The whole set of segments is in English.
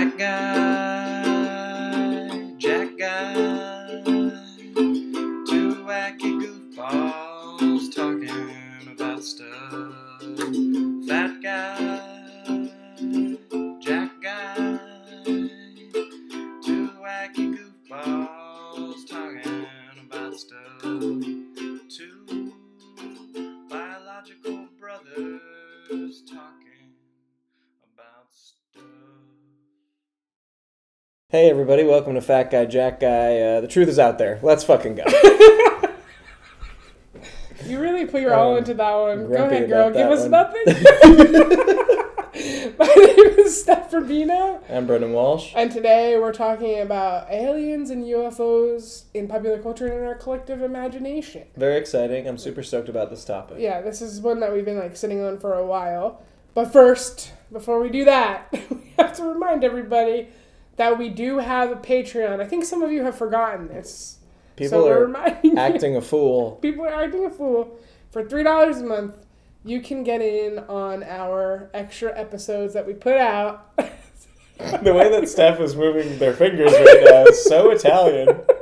Fat guy, Fat Guy Jacked Guy. Uh, the truth is out there. Let's fucking go. You really put your all Um, into that one. Go ahead, girl. Give us one. nothing. My name is Stef Rubino, I'm Brendan Walsh. and today we're talking about aliens and UFOs in popular culture and in our collective imagination. Very exciting. I'm super stoked about this topic. Yeah, this is one that we've been like sitting on for a while. But first, before we do that, we have to remind everybody that we do have a Patreon. I think some of you have forgotten this. People so are reminding you. acting a fool. people are acting a fool. For three dollars a month, you can get in on our extra episodes that we put out. The way that Stef is moving their fingers right now is so Italian.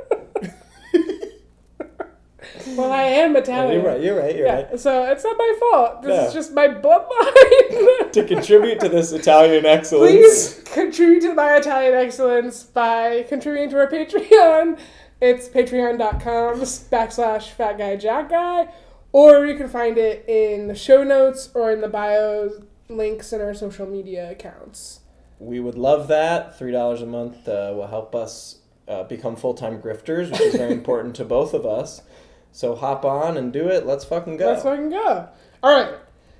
well, I am Yeah, Italian. you're right. You're right. You're Yeah, right. so it's not my fault. This No. is just my bloodline. To contribute to this Italian excellence, Please contribute to my Italian excellence by contributing to our Patreon. It's patreon.com backslash fat guy jacked guy. Or you can find it in the show notes or in the bio links in our social media accounts. we would love that. Three dollars a month uh, will help us uh, become full time grifters, which is very important to both of us. So hop on and do it. Let's fucking go. Let's fucking go. All right.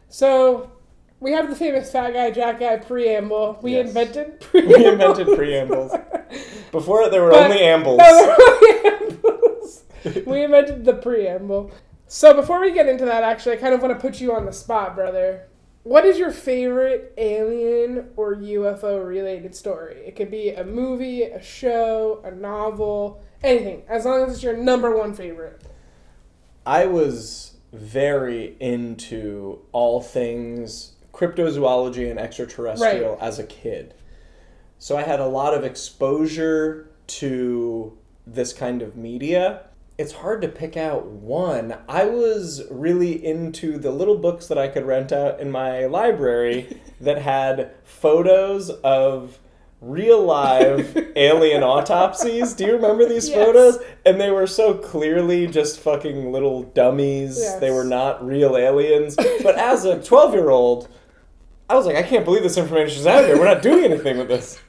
So we have the famous fat guy, jacked guy preamble. We Yes. invented we preambles. invented preambles. Before it, there were But- only ambles. No, there were preambles. we invented the preamble. So before we get into that, actually, I kind of want to put you on the spot, brother. What is your favorite alien or UFO related story? It could be a movie, a show, a novel, anything, as long as it's your number one favorite. I was very into all things cryptozoology and extraterrestrial as a kid. So I had a lot of exposure to this kind of media. It's hard to pick out one. I was really into the little books that I could rent out in my library that had photos of real live alien autopsies. Do you remember these Yes. photos? And they were so clearly just fucking little dummies. Yes. They were not real aliens. But as a 12 year old, I was like, I can't believe this information is out there. We're not doing anything with this.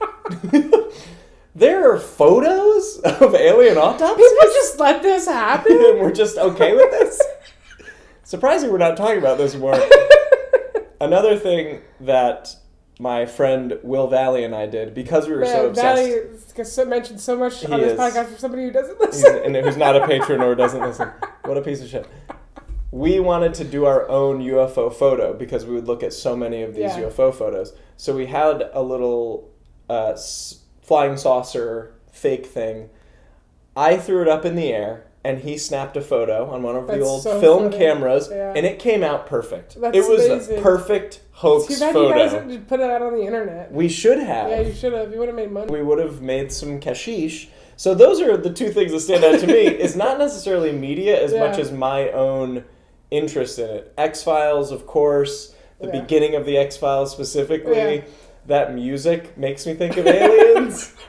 there are photos of alien autopsies? People just let this happen? and we're just okay with this? Surprising we're not talking about this more. Another thing that my friend Will Valley and I did because we were so obsessed. Valley is so mentioned so much on this is. podcast for somebody who doesn't listen. and who's not a patron or doesn't listen. What a piece of shit. We wanted to do our own UFO photo because we would look at so many of these Yeah. UFO photos. So we had a little uh, flying saucer fake thing. I threw it up in the air and he snapped a photo on one of the old so film funny. cameras Yeah. and it came out perfect. That's it was amazing. a perfect hoax Too bad photo. you guys didn't put it out on the internet. we should have Yeah, you should have. You would have made money. we would have made some cashish. So those are the two things that stand out to me. Is not necessarily media as Yeah. much as my own interest in it. X Files, of course, the Yeah. beginning of the X Files specifically. That music makes me think of aliens.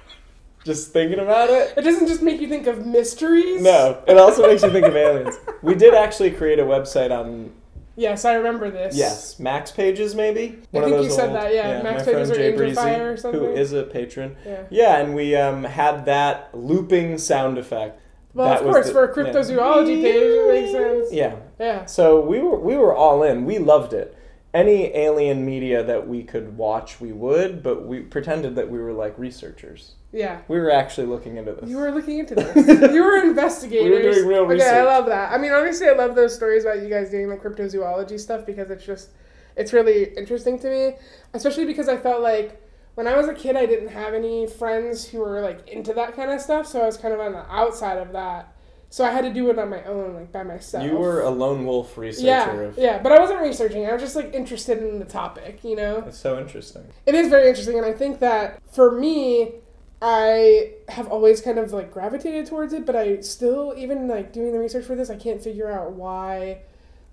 Just thinking about it. It doesn't just make you think of mysteries. No, it also makes you think of aliens. We did actually create a website on Yes, I remember this. yes Max Pages maybe. I think you said that, yeah. Max my Pages or Jay Angel Breezy, Fire or something. who is a patron. Yeah. Yeah, and we um, had that looping sound effect. Well, That of course, the- for a cryptozoology page, it makes sense. Yeah. Yeah. So we were we were all in. We loved it. Any alien media that we could watch, we would, but we pretended that we were like researchers. Yeah. We were actually looking into this. You were looking into this. you were investigators. We were doing real research. Okay, I love that. I mean, obviously, I love those stories about you guys doing the cryptozoology stuff because it's just, it's really interesting to me. Especially because I felt like when I was a kid, I didn't have any friends who were like into that kind of stuff, so I was kind of on the outside of that. So I had to do it on my own, like by myself. You were a lone wolf researcher. yeah, of, yeah, but I wasn't researching. I was just like interested in the topic, you know. It's so interesting. It is very interesting, and I think that for me, I have always kind of like gravitated towards it, but I still, even like doing the research for this, I can't figure out why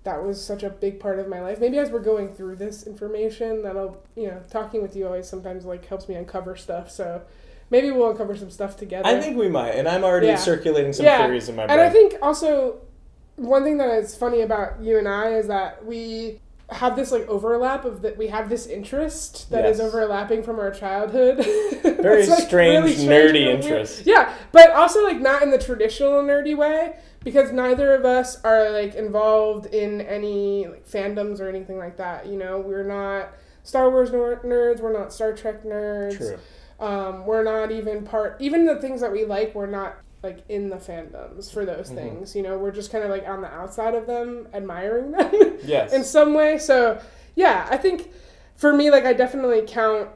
that was such a big part of my life. Maybe as we're going through this information, that'll, you know, talking with you always sometimes like helps me uncover stuff. So maybe we'll uncover some stuff together. I think we might, and I'm already Yeah. circulating some Yeah, theories in my brain. and. I think also one thing that is funny about you and I is that we have this like overlap of that we have this interest that is Yes. overlapping from our childhood. Very like, strange, strange nerdy interest. Yeah, but also like not in the traditional nerdy way because neither of us are like involved in any like fandoms or anything like that. You know, we're not Star Wars nerds. We're not Star Trek nerds. True. Um, we're not even part. Even the things that we like, we're not like in the fandoms for those Mhm. things. You know, we're just kind of like on the outside of them, admiring them Yes. in some way. So yeah, I think for me, like I definitely count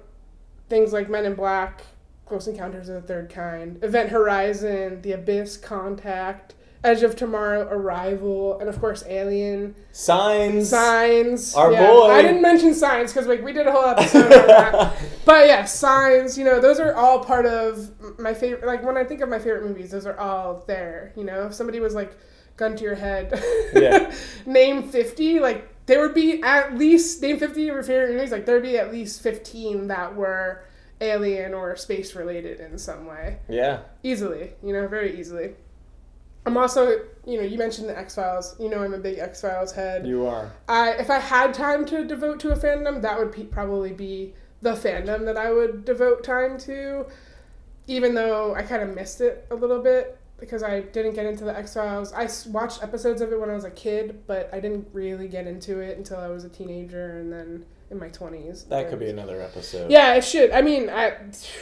things like Men in Black, Close Encounters of the Third Kind, Event Horizon, The Abyss, Contact, Edge of Tomorrow, Arrival, and of course Alien, Signs. Signs. Our yeah. boy. I didn't mention Signs because like we did a whole episode on that. But yeah, Signs. You know, those are all part of my favorite. Like when I think of my favorite movies, those are all there. You know, if somebody was like, gun to your head, Yeah. name fifty, like there would be at least name fifty of your favorite movies. Like there'd be at least fifteen that were alien or space related in some way Yeah. easily you know very easily i'm also you know you mentioned the x files you know i'm a big x files head You are. I if I had time to devote to a fandom, that would pe- probably be the fandom that I would devote time to. Even though I kind of missed it a little bit because I didn't get into the X Files. I watched episodes of it when I was a kid, but I didn't really get into it until I was a teenager and then in my twenties. That could be another episode. Yeah, it should. I mean, I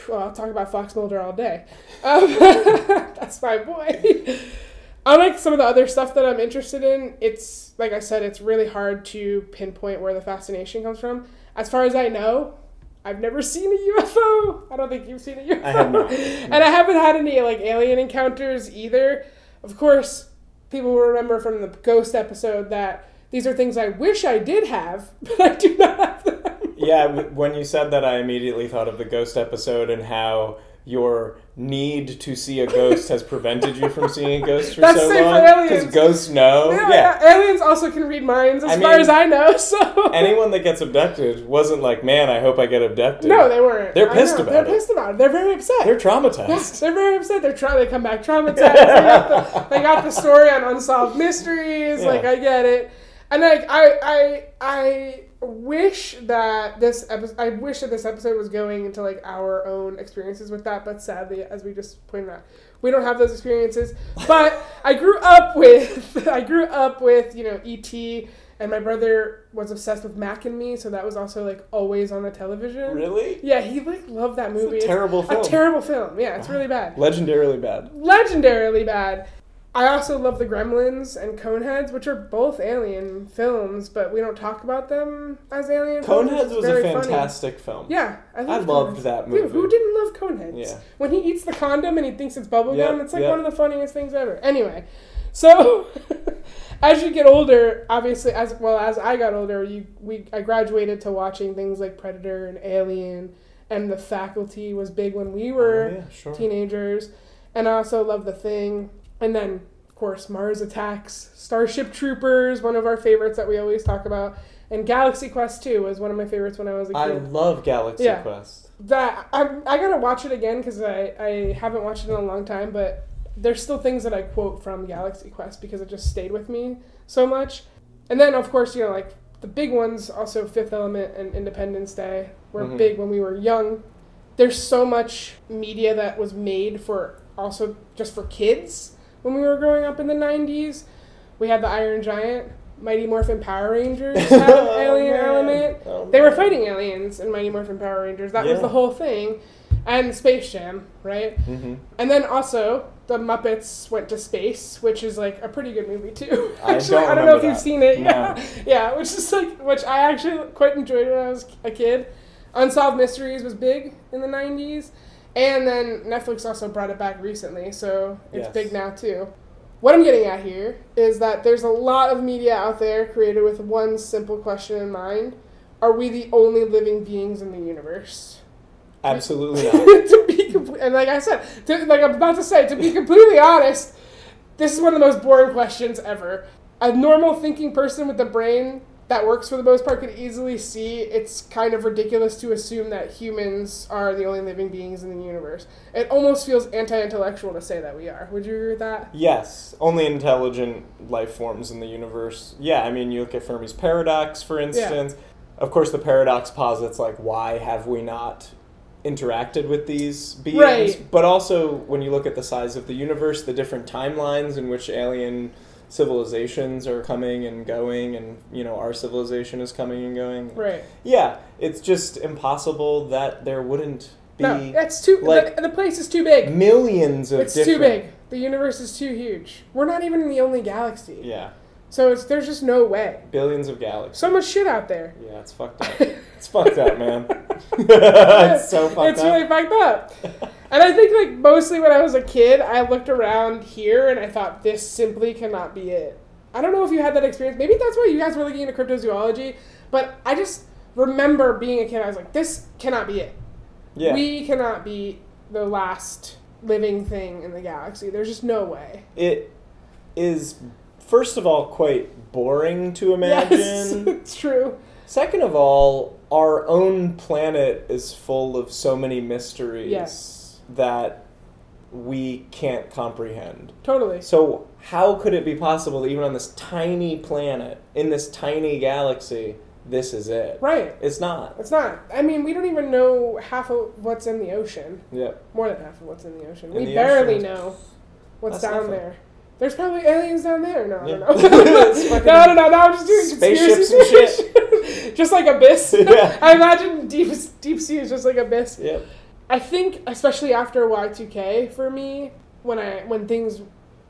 well, I'll talk about Fox Mulder all day. Um, that's my boy. Unlike some of the other stuff that I'm interested in, it's like I said, it's really hard to pinpoint where the fascination comes from. As far as I know, I've never seen a UFO. I don't think you've seen a UFO. I have not. and I haven't had any like alien encounters either. Of course, people will remember from the ghost episode that these are things I wish I did have, but I do not have them. Yeah, when you said that, I immediately thought of the ghost episode and how your need to see a ghost has prevented you from seeing a ghost for That's so safe long. because ghosts know. Yeah, yeah. aliens also can read minds, as I far mean, as I know. So Anyone that gets abducted wasn't like, man, I hope I get abducted. no, they weren't. They're pissed about They're it. pissed about it. They're very upset. They're Yeah, traumatized. they're very upset. They're trying. They come back traumatized. they, got the, they got the story on unsolved mysteries. Yeah. Like I get it, and like I I I wish that this episode. I wish that this episode was going into like our own experiences with that, but sadly, as we just pointed out, we don't have those experiences. But I grew up with I grew up with you know ET. And my brother was obsessed with Mac and Me, so that was also like always on the television. Really? Yeah, he like loved that movie. Terrible film. A terrible film. Yeah, it's really bad. Legendarily bad. Legendarily bad. I also love the Gremlins and Coneheads, which are both alien films, but we don't talk about them as alien. Coneheads is was a very funny. fantastic film. Yeah, I, I loved Coneheads. that Dude, who didn't love Coneheads? Yeah. When he eats the condom and he thinks it's bubblegum, Yep, it's like yep. one of the funniest things ever. Anyway, so as you get older, obviously, as well as I got older, you we I graduated to watching things like Predator and Alien, and The Faculty was big when we were Oh, yeah, sure. teenagers, and I also love The Thing, and then of course Mars Attacks, Starship Troopers, one of our favorites that we always talk about, and Galaxy Quest 2 was one of my favorites when I was a kid I love Galaxy Yeah. Quest. that I, I gotta watch it again because I, I haven't watched it in a long time but there's still things that i quote from galaxy quest because it just stayed with me so much and then of course you know like the big ones also fifth element and independence day were Mhm. big when we were young there's so much media that was made for also just for kids when we were growing up in the 90s we had the iron giant mighty morphin power rangers had an Oh, alien man. element Oh, they were fighting aliens in Mighty Morphin Power Rangers. That was the whole thing. And Space Jam, right? Mhm. And then also the Muppets went to space, which is like a pretty good movie too. I actually, don't I don't know if you've seen it. No. Yeah, yeah, which is like which I actually quite enjoyed when I was a kid. Unsolved Mysteries was big in the '90s, and then Netflix also brought it back recently, so it's Yes. big now too. what I'm getting at here is that there's a lot of media out there created with one simple question in mind: Are we the only living beings in the universe? Absolutely not. to be and like I said, to, like I'm about to say, to be completely honest, this is one of the most boring questions ever. A normal thinking person with a brain that works for the most part could easily see it's kind of ridiculous to assume that humans are the only living beings in the universe. It almost feels anti-intellectual to say that we are. Would you agree with that? Yes, only intelligent life forms in the universe. Yeah, I mean, you look at Fermi's paradox, for instance. Of course, the paradox posits, like, why have we not interacted with these beings? Right. But also, when you look at the size of the universe, the different timelines in which alien civilizations are coming and going, and, you know, our civilization is coming and going. Right. Yeah, it's just impossible that there wouldn't be No, that's too. like- the, the place is too big. millions of It's too big. The universe is too huge. We're not even in the only galaxy. Yeah, So it's there's just no way. billions of galaxies. So much shit out there. Yeah, it's fucked up. It's fucked up, man. it's so fucked it's up. It's really fucked up. And I think like mostly when I was a kid, I looked around here and I thought this simply cannot be it. I don't know if you had that experience. Maybe that's why you guys were looking into cryptozoology, but I just remember being a kid. I was like, this cannot be it. yeah. We cannot be the last living thing in the galaxy. There's just no way. it is first of all quite boring to imagine. Yes, it's true. Second of all, our own planet is full of so many mysteries Yes. That we can't comprehend. Totally. So, how could it be possible that even on this tiny planet, in this tiny galaxy, this is it? Right. It's not. It's not. I mean, we don't even know half of what's in the ocean. Yep. More than half of what's in the ocean. In we the barely ocean. know what's That's down there. There's probably aliens down there. No, Yeah. I don't know. No, no, no, no. I'm just doing spaceships and theories. just like abyss. Yeah. I imagine deep deep sea is just like abyss. Yep. I think, especially after Y2K for me, when I when things,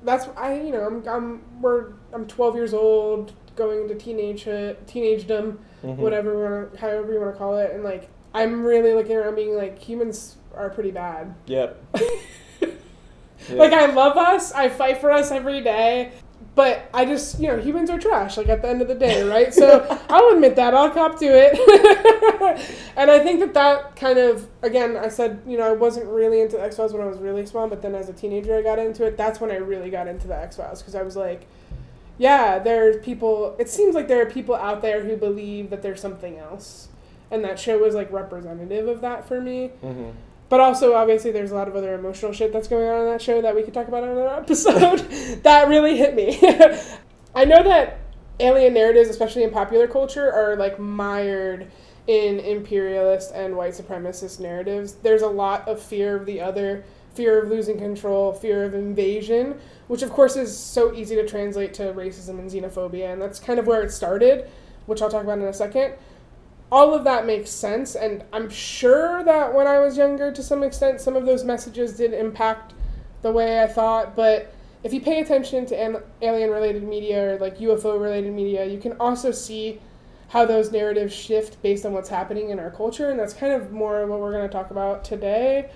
that's I you know I'm I'm we're I'm 12 years old, going into teenage teenagedom, Mhm. whatever however you want to call it, and like I'm really looking around being like humans are pretty bad. Yep. Yep. Like I love us, I fight for us every day, but I just you know humans are trash. Like at the end of the day, right? So I'll admit that I'll cop to it, and I think that that kind of again I said you know I wasn't really into X Files when I was really small, but then as a teenager I got into it. That's when I really got into the X Files because I was like. Yeah, there's people. It seems like there are people out there who believe that there's something else, and that show was like representative of that for me. Mhm. But also, obviously, there's a lot of other emotional shit that's going on in that show that we could talk about in another episode that really hit me. I know that alien narratives, especially in popular culture, are like mired in imperialist and white supremacist narratives. There's a lot of fear of the other, fear of losing control, fear of invasion, which of course is so easy to translate to racism and xenophobia, and that's kind of where it started, which I'll talk about in a second all of that makes sense and i'm sure that when i was younger to some extent some of those messages did impact the way i thought but if you pay attention to alien related media or like ufo related media you can also see how those narratives shift based on what's happening in our culture and that's kind of more what we're going to talk about today.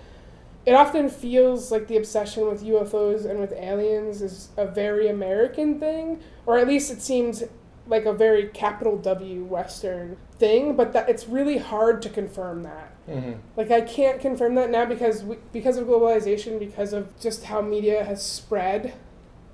It often feels like the obsession with ufos and with aliens is a very american thing or at least it seems like a very capital W Western thing, but that it's really hard to confirm that. Mhm. Like I can't confirm that now because we, because of globalization, because of just how media has spread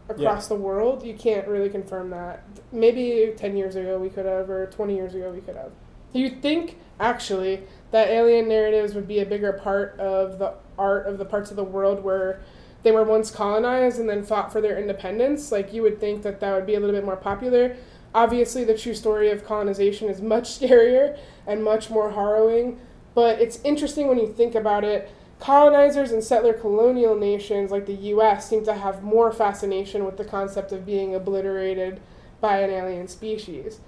across the world. You can't really confirm that. Maybe ten years ago we could have, or twenty years ago we could have. Do you think actually that alien narratives would be a bigger part of the art of the parts of the world where they were once colonized and then fought for their independence? Like you would think that that would be a little bit more popular. Obviously, the true story of colonization is much scarier and much more harrowing, but it's interesting when you think about it. Colonizers and settler colonial nations like the US seem to have more fascination with the concept of being obliterated by an alien species.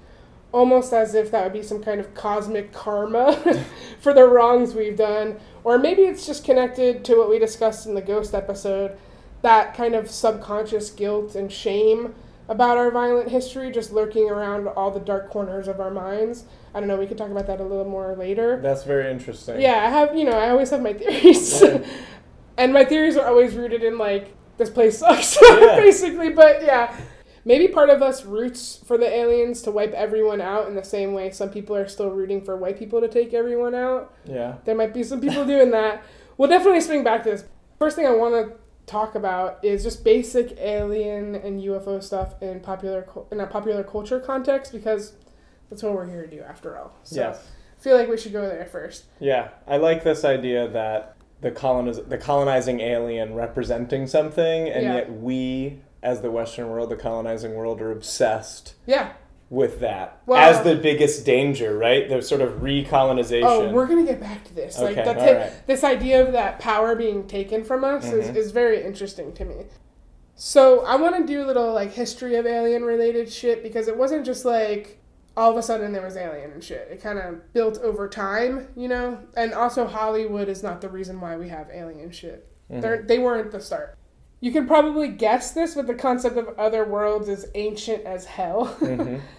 Almost as if that would be some kind of cosmic karma for the wrongs we've done. Or maybe it's just connected to what we discussed in the ghost episode that kind of subconscious guilt and shame about our violent history just lurking around all the dark corners of our minds. I don't know, we could talk about that a little more later. That's very interesting. Yeah, I have, you know, I always have my theories. Yeah. and my theories are always rooted in like this place sucks, Yeah. basically. But yeah, maybe part of us roots for the aliens to wipe everyone out in the same way some people are still rooting for white people to take everyone out. Yeah. There might be some people doing that. We'll definitely swing back to this. First thing I want to talk about is just basic alien and UFO stuff in popular in a popular culture context because that's what we're here to do after all. So Yes. I feel like we should go there first. Yeah. I like this idea that the coloniz- the colonizing alien representing something, and Yeah. yet we, as the Western world, the colonizing world, are obsessed Yeah. With that Well- as the biggest danger, right? The sort of recolonization. Oh, we're gonna get back to this. Like Okay, it. right. This idea of that power being taken from us Mhm. is, is very interesting to me. So I want to do a little like history of alien related shit because it wasn't just like all of a sudden there was alien and shit. It kind of built over time, you know. And also Hollywood is not the reason why we have alien shit. Mhm. They're, weren't the start. You can probably guess this, but the concept of other worlds is ancient as hell. Mhm.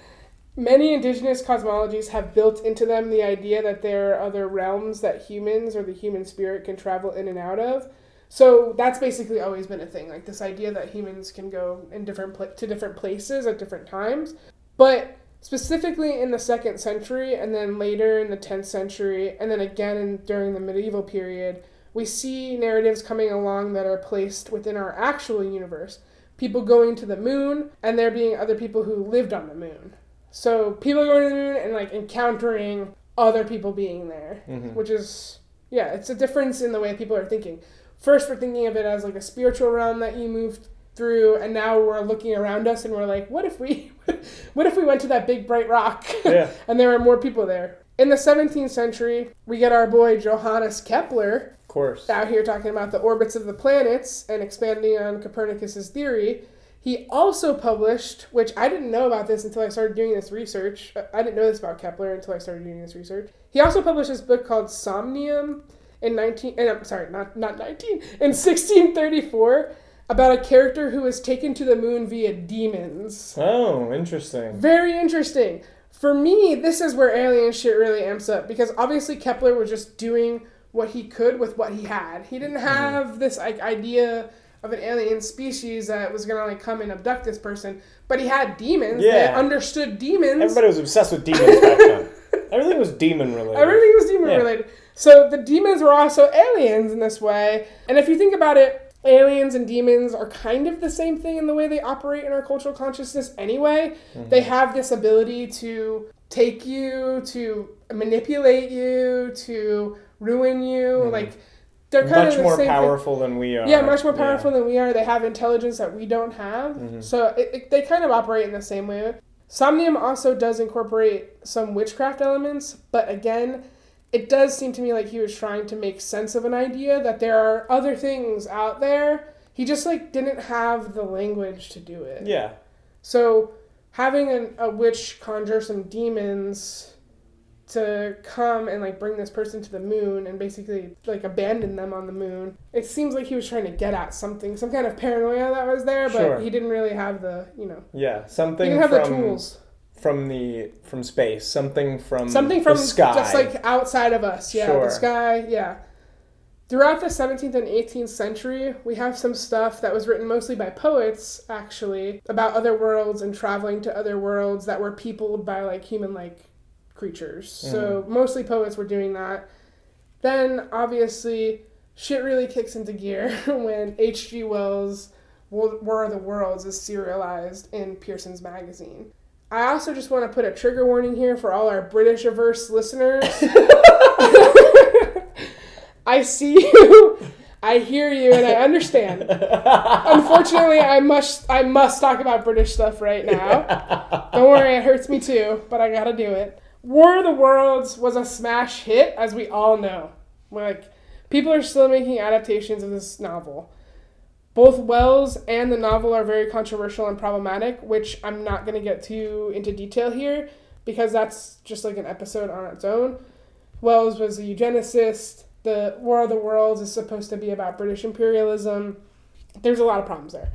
Many indigenous cosmologies have built into them the idea that there are other realms that humans or the human spirit can travel in and out of. So that's basically always been a thing, like this idea that humans can go in different to different places at different times. But specifically in the second century, and then later in the tenth century, and then again in, during the medieval period, we see narratives coming along that are placed within our actual universe. People going to the moon, and there being other people who lived on the moon. So people going to the moon and like encountering other people being there, Mhm. which is yeah, it's a difference in the way people are thinking. First, we're thinking of it as like a spiritual realm that you moved through, and now we're looking around us and we're like, what if we, what if we went to that big bright rock, Yeah. and there were more people there? In the 17th century, we get our boy Johannes Kepler, Of course. out here talking about the orbits of the planets and expanding on Copernicus's theory. He also published, which I didn't know about this until I started doing this research. I didn't know this about Kepler until I started doing this research. He also published this book called Somnium in 19 and I'm sorry, not not 19, in 1634 about a character who was taken to the moon via demons. Oh, interesting. Very interesting. For me, this is where alien shit really amps up because obviously Kepler was just doing what he could with what he had. He didn't mm-hmm. have this like idea of an alien species that was gonna like come and abduct this person, but he had demons. They Yeah. understood demons. Everybody was obsessed with demons back then. Everything was demon related. Everything was demon Yeah. related. So the demons were also aliens in this way. And if you think about it, aliens and demons are kind of the same thing in the way they operate in our cultural consciousness anyway. Mm-hmm. They have this ability to take you, to manipulate you, to ruin you. Like they're kind. Much of the more same thing. powerful than we are. Yeah, much more powerful than we are. They have intelligence that we don't have. Mm-hmm. So it, it, they kind of operate in the same way. Somnium also does incorporate some witchcraft elements, but again, it does seem to me like he was trying to make sense of an idea that there are other things out there. He just like didn't have the language to do it. Yeah. So having an, a witch conjure some demons to come and like bring this person to the moon and basically like abandon them on the moon. It seems like he was trying to get at something, some kind of paranoia that was there, but Sure. he didn't really have the, you know, Yeah. something. he didn't have from the tools. from the from space. Something from Something the from sky. just like outside of us. Yeah, Sure. the sky. Yeah. Throughout the 17th and 18th century, we have some stuff that was written mostly by poets, actually, about other worlds and traveling to other worlds that were peopled by like human-like creatures. Mm. So mostly poets were doing that. Then obviously, shit really kicks into gear when H.G. Wells' War of the Worlds is serialized in Pearson's magazine. I also just want to put a trigger warning here for all our British averse listeners. I see you, I hear you, and I understand. Unfortunately, I must I must talk about British stuff right now. Don't worry, it hurts me too, but I gotta do it. War of the Worlds was a smash hit, as we all know. Like people are still making adaptations of this novel. Both Wells and the novel are very controversial and problematic, which I'm not going to get too into detail here because that's just like an episode on its own. Wells was a eugenicist. The War of the Worlds is supposed to be about British imperialism. There's a lot of problems there.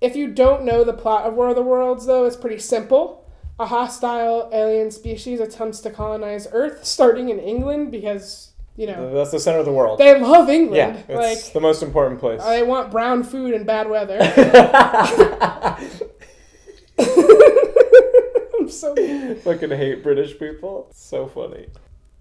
If you don't know the plot of War of the Worlds, though, it's pretty simple. A hostile alien species attempts to colonize Earth, starting in England because you know, That's the center of the world. they love England. yeah, like it's the most important place. they want brown food and bad weather. I'm so Fucking hate British people. So funny.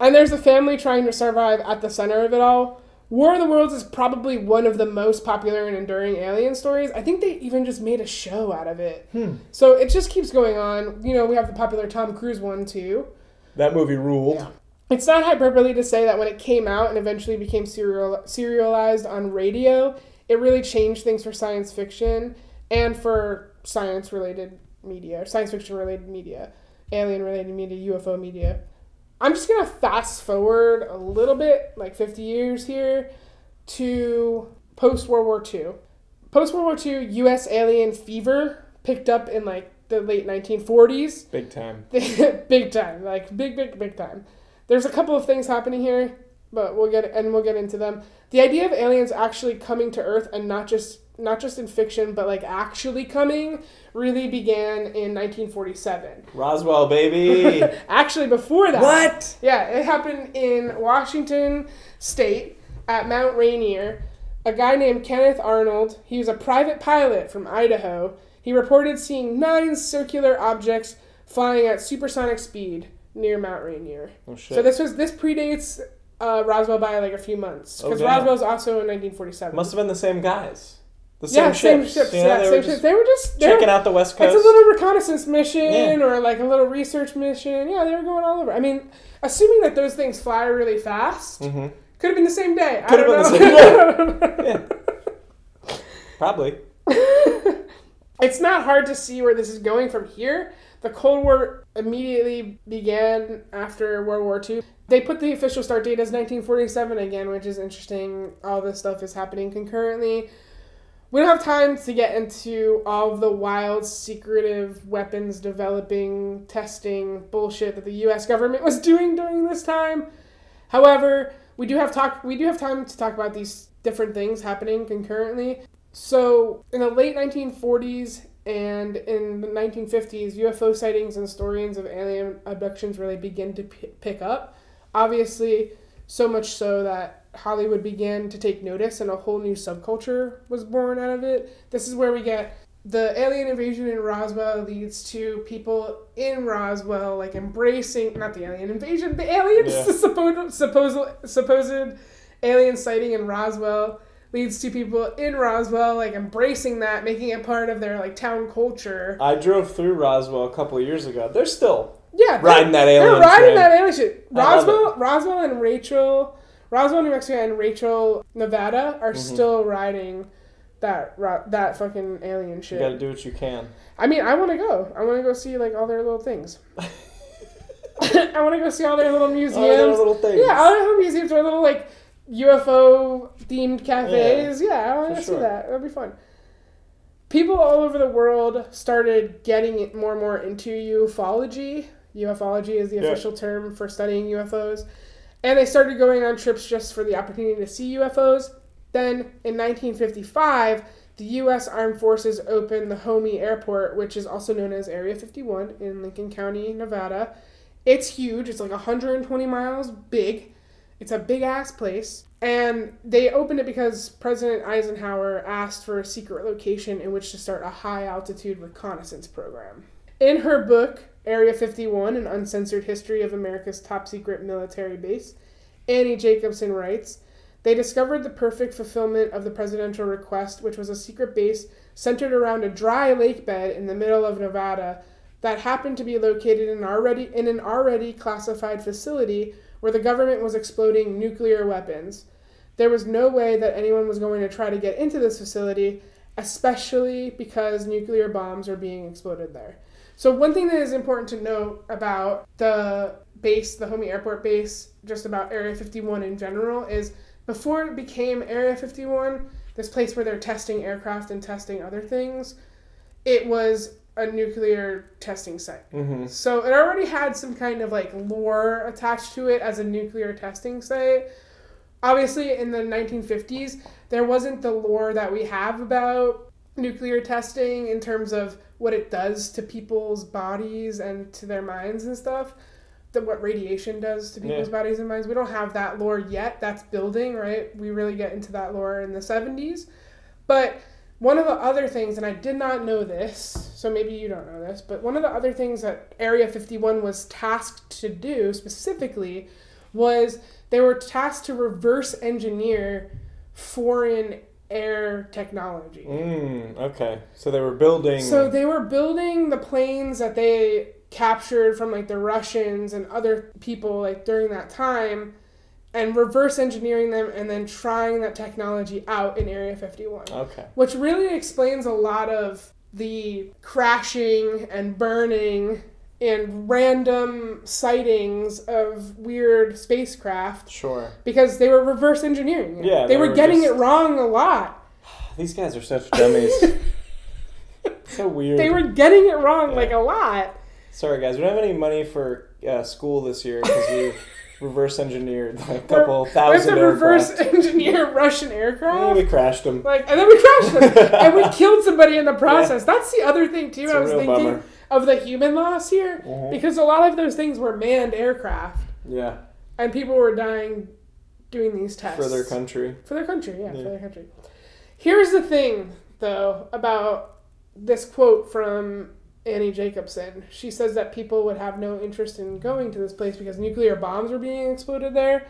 And there's a family trying to survive at the center of it all. War of the Worlds is probably one of the most popular and enduring alien stories. I think they even just made a show out of it. Hmm. So it just keeps going on. You know, we have the popular Tom Cruise one too. That movie ruled. It's not hyperbole to say that when it came out and eventually became serial, serialized on radio, it really changed things for science fiction and for science related media, science fiction related media, alien related media, UFO media. I'm just to fast forward a little bit, like 50 years here, to post World War II. Post World War II, US alien fever picked up in like the late 1940s Big time. big time, like big, big, big time. There's a couple of things happening here, but we'll get and we'll get into them. The idea of aliens actually coming to Earth and not just not just in fiction, but like actually coming, really began in 1947. Roswell, baby. Actually, before that, what? yeah, it happened in Washington State at Mount Rainier. A guy named Kenneth Arnold, he was a private pilot from Idaho. He reported seeing nine circular objects flying at supersonic speed near Mount Rainier. Oh shit. So this was this predates uh, Roswell by like a few months Oh, because damn. Roswell's also in 1947. Must have been the same guys. The same yeah, same ships. ships. You know, yeah, they same were ships. just They were just they were- checking out the West Coast. It's a little reconnaissance mission Yeah. or like a little research mission. Yeah, they were going all over. I mean, assuming that those things fly really fast, hmm could have been the same day. Could have been the know. same Yeah. Probably. it's not hard to see where this is going from here. The Cold War immediately began after World War II. They put the official start date as 1947 again, which is interesting. All this stuff is happening concurrently. We don't have time to get into all of the wild, secretive weapons developing, testing bullshit that the U.S. government was doing during this time. However, we do have talk. We do have time to talk about these different things happening concurrently. So, in the late 1940s and in the 1950s, UFO sightings and stories of alien abductions really begin to p- pick up. Obviously, so much so that Hollywood began to take notice and a whole new subculture was born out of it. This is where we get the alien invasion in Roswell leads to people in Roswell like embracing not the alien invasion, the aliens Yeah. supposed supposed supposed alien sighting in Roswell leads to people in Roswell like embracing that, making it part of their like town culture. I drove through Roswell a couple of years ago. They're still Yeah, they're- riding that they're alien riding train. that alien shit. Roswell, Roswell and Rachel, Roswell, New Mexico, and Rachel, Nevada are Mm-hmm. still riding that that fucking alien shit. You got to do what you can. I mean, I want to go. I want to go see like all their little things. I want to go see all their little museums. All their little things. Yeah, all their little museums, their little like UFO themed cafes. Yeah, I want to see that. That'd be fun. People all over the world started getting more and more into ufology. Ufology is the Yeah. official term for studying UFOs. And they started going on trips just for the opportunity to see UFOs. Then in 1955, the U.S. Armed Forces opened the Homey Airport, which is also known as Area 51 in Lincoln County, Nevada. It's huge. It's like 120 miles big. It's a big ass place. And they opened it because President Eisenhower asked for a secret location in which to start a high altitude reconnaissance program. In her book, Area 51 An Uncensored History of America's Top Secret Military Base, Annie Jacobsen writes They discovered the perfect fulfillment of the presidential request, which was a secret base centered around a dry lake bed in the middle of Nevada that happened to be located in, already, in an already classified facility where the government was exploding nuclear weapons. There was no way that anyone was going to try to get into this facility, especially because nuclear bombs were being exploded there. So, one thing that is important to note about the base, the Homey Airport base, just about Area 51 in general, is before it became Area 51, this place where they're testing aircraft and testing other things, it was a nuclear testing site. Mm-hmm. So it already had some kind of like lore attached to it as a nuclear testing site. Obviously, in the 1950s, there wasn't the lore that we have about nuclear testing in terms of what it does to people's bodies and to their minds and stuff. the, what radiation does to people's Yeah. bodies and minds. We don't have that lore yet. That's building, right? We really get into that lore in the 70s. But one of the other things, and I did not know this, so maybe you don't know this, but one of the other things that Area 51 was tasked to do specifically was they were tasked to reverse engineer foreign air technology. Mm, okay. So they were building. So they were building the planes that they captured from like the Russians and other people like during that time and reverse engineering them and then trying that technology out in Area 51. okay. Which really explains a lot of the crashing and burning and random sightings of weird spacecraft Sure. because they were reverse engineering. Yeah, they, they were, were getting just- it wrong a lot. These guys are such dummies. so weird. They were getting it wrong Yeah. like a lot. Sorry, guys. We don't have any money for uh, school this year because we reverse engineered like a We're- couple We have thousand to reverse aircraft. engineer Russian Yeah, aircraft. we crashed them. Like, and then we crashed them, and we killed somebody in the process. That's the other thing too. It's I a was real thinking bummer. Of the human loss here, Mhm. because a lot of those things were manned aircraft, Yeah, and people were dying doing these tests for their country. For their country, yeah, Yeah. for their country. Here's the thing, though, about this quote from Annie Jacobsen. She says that people would have no interest in going to this place because nuclear bombs were being exploded there.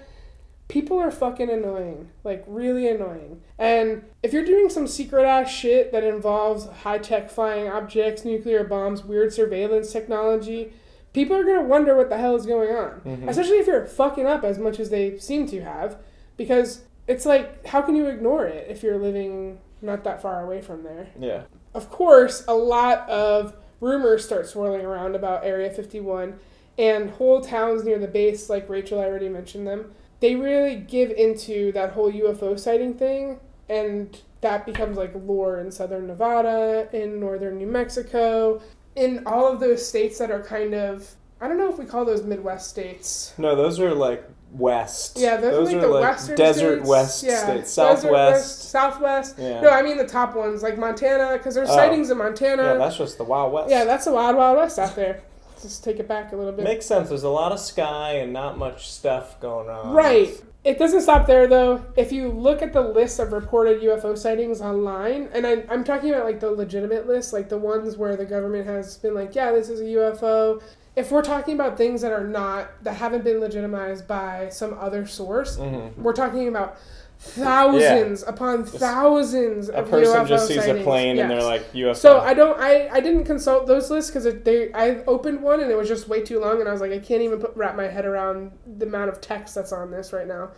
People are fucking annoying, like really annoying. And if you're doing some secret ass shit that involves high tech flying objects, nuclear bombs, weird surveillance technology, people are gonna wonder what the hell is going on. Mhm. Especially if you're fucking up as much as they seem to have, because it's like, how can you ignore it if you're living not that far away from there? Yeah. Of course, a lot of rumors start swirling around about Area 51 and whole towns near the base, like Rachel already mentioned them. They really give into that whole UFO sighting thing, and that becomes like lore in southern Nevada, in northern New Mexico, in all of those states that are kind of, I don't know if we call those Midwest states. No, those are like west. Yeah, those, are like the western desert states. west yeah. states, southwest. west, southwest. Yeah. No, I mean the top ones, like Montana, because there's Oh. sightings in Montana. yeah, that's just the wild west. Yeah, that's the wild, wild west out there. Just take it back a little bit. makes sense. There's a lot of sky and not much stuff going on. right. It doesn't stop there though. If you look at the list of reported UFO sightings online, and I, I'm talking about like the legitimate list, like the ones where the government has been like, yeah, this is a UFO. If we're talking about things that are not, that haven't been legitimized by some other source, hmm we're talking about thousands upon thousands A of person UFO just sees a sightings. plane and they're like UFO. So I don't. I, I didn't consult those lists because they. I opened one and it was just way too long, and I was like, I can't even put, wrap my head around the amount of text that's on this right now.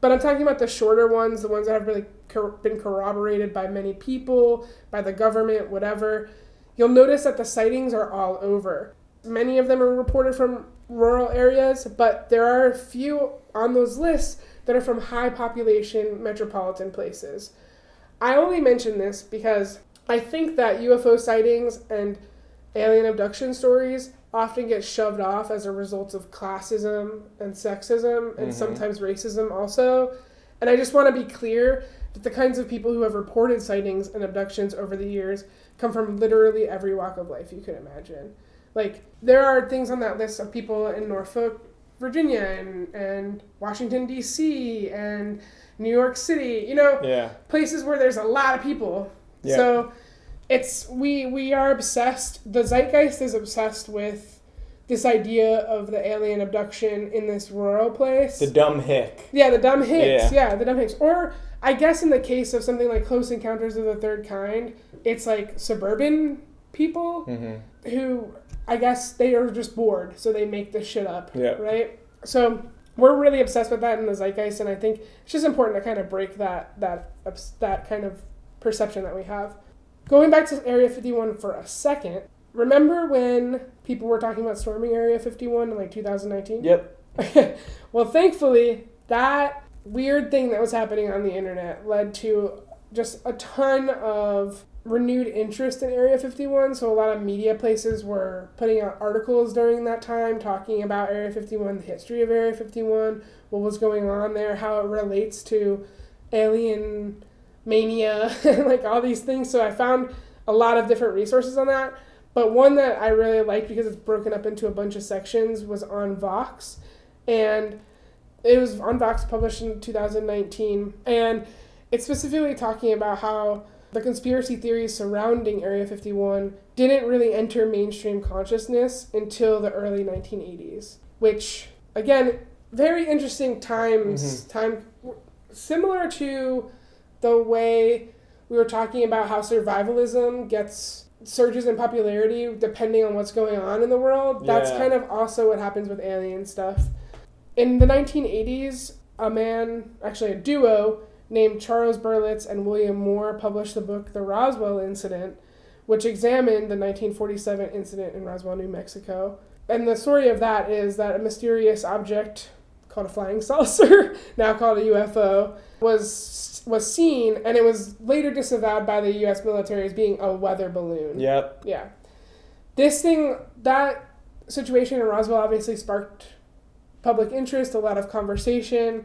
But I'm talking about the shorter ones, the ones that have really cor- been corroborated by many people, by the government, whatever. You'll notice that the sightings are all over. Many of them are reported from rural areas, but there are a few on those lists that are from high population metropolitan places. I only mention this because I think that UFO sightings and alien abduction stories often get shoved off as a result of classism and sexism and Mhm. sometimes racism also. And I just want to be clear that the kinds of people who have reported sightings and abductions over the years come from literally every walk of life you could imagine. Like, there are things on that list of people in Norfolk, Virginia, and, and Washington, D.C., and New York City, you know, yeah. places where there's a lot of people. Yeah. So it's we we are obsessed. The zeitgeist is obsessed with this idea of the alien abduction in this rural place. The dumb hick. yeah, the dumb hicks. Yeah. Yeah. the dumb hicks. Or I guess in the case of something like Close Encounters of the Third Kind, it's like suburban people Mm-hmm. who I guess they are just bored, so they make this shit up. Yeah. Right. So we're really obsessed with that in the zeitgeist, and I think it's just important to kind of break that that that kind of perception that we have. Going back to Area 51 for a second, remember when people were talking about storming Area 51 in like 2019? Yep. well, thankfully, that weird thing that was happening on the internet led to just a ton of renewed interest in Area 51. So, a lot of media places were putting out articles during that time talking about Area 51, the history of Area 51, what was going on there, how it relates to alien mania, like all these things. So, I found a lot of different resources on that. But one that I really liked because it's broken up into a bunch of sections was on Vox. And it was on Vox, published in 2019. And it's specifically talking about how the conspiracy theories surrounding Area 51 didn't really enter mainstream consciousness until the early 1980s, which, again, very interesting times. Mm-hmm. Time similar to the way we were talking about how survivalism gets surges in popularity depending on what's going on in the world. That's Yeah. kind of also what happens with alien stuff. In the 1980s, a man, actually a duo, named Charles Berlitz and William Moore published the book The Roswell Incident, which examined the 1947 incident in Roswell, New Mexico. And the story of that is that a mysterious object called a flying saucer, now called a UFO, was was seen and it was later disavowed by the US military as being a weather balloon. Yep. Yeah. This thing, that situation in Roswell obviously sparked public interest, a lot of conversation.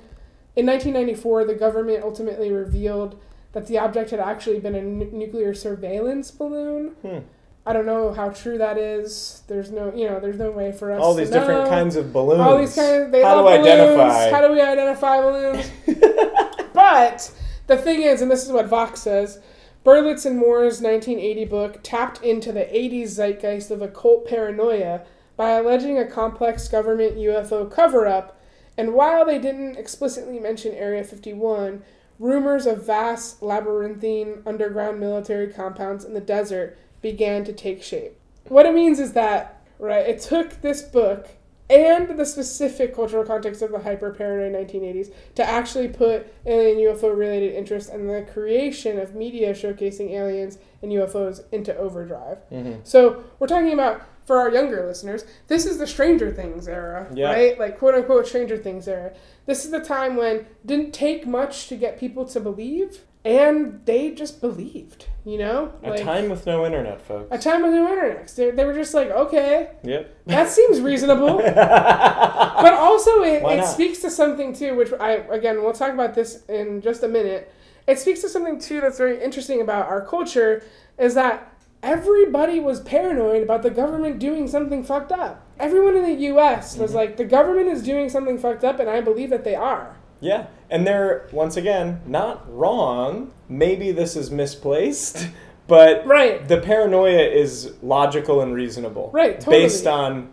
In 1994, the government ultimately revealed that the object had actually been a nuclear surveillance balloon. Hmm. I don't know how true that is. There's no, you know, there's no way for us All to these different know. kinds of balloons. All these kinds. They How do balloons. identify? How do we identify balloons? but the thing is, and this is what Vox says, Berlitz and Moore's 1980 book tapped into the 80s zeitgeist of occult paranoia by alleging a complex government UFO cover-up, and while they didn't explicitly mention Area 51, rumors of vast labyrinthine underground military compounds in the desert began to take shape. What it means is that, right, it took this book and the specific cultural context of the hyper paranoid 1980s to actually put alien UFO related interest and the creation of media showcasing aliens and UFOs into overdrive. Mhm. So we're talking about for our younger listeners, this is the Stranger Things era, Yeah. right? Like quote unquote Stranger Things era. This is the time when it didn't take much to get people to believe, and they just believed. You know, A time with no internet, folks. a time with no internet. They, they were just like, okay, Yep. that seems reasonable. but also, it, it speaks to something too, which I again we'll talk about this in just a minute. It speaks to something too that's very interesting about our culture is that everybody was paranoid about the government doing something fucked up. Everyone in the U.S. was Mm-hmm. like, the government is doing something fucked up, and I believe that they are. Yeah, and they're once again not wrong. Maybe this is misplaced, but Right. the paranoia is logical and reasonable. Right, totally. Based on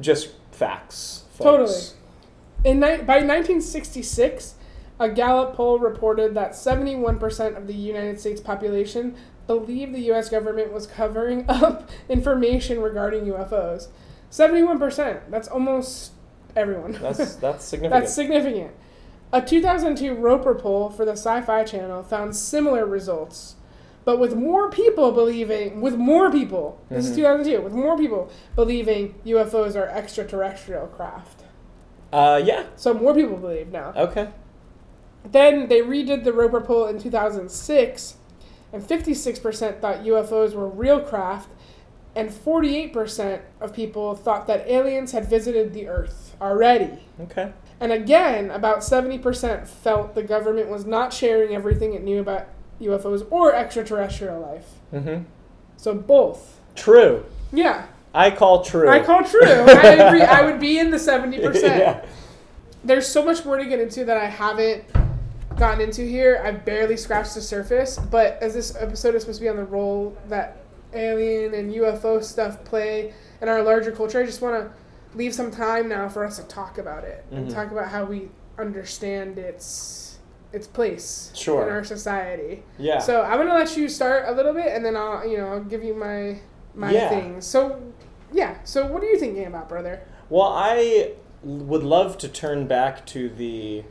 just facts. folks. Totally. In ni- by 1966, a Gallup poll reported that 71% of the United States population believed the U.S. government was covering up information regarding UFOs. 71%. That's almost everyone. That's that's significant. That's significant. A 2002 Roper poll for the Sci Fi Channel found similar results, but with more people believing, with more people, this is Mhm. 2002, with more people believing UFOs are extraterrestrial craft. uh, yeah. So more people believe now. Okay. Then they redid the Roper poll in 2006, and 56% thought UFOs were real craft, and 48% of people thought that aliens had visited the Earth already. Okay. And again, about 70% felt the government was not sharing everything it knew about UFOs or extraterrestrial life. Mm-hmm. So both. True. Yeah, I call true. I call true. I agree. I would be in the 70%. yeah. There's so much more to get into that I haven't gotten into here. I've barely scratched the surface, but as this episode is supposed to be on the role that alien and UFO stuff play in our larger culture, I just want to leave some time now for us to talk about it and Mhm. talk about how we understand its its place Sure. in our society. Yeah. So I'm gonna let you start a little bit, and then I'll you know I'll give you my my Yeah. things. So yeah. So what are you thinking about, brother? Well, I would love to turn back to the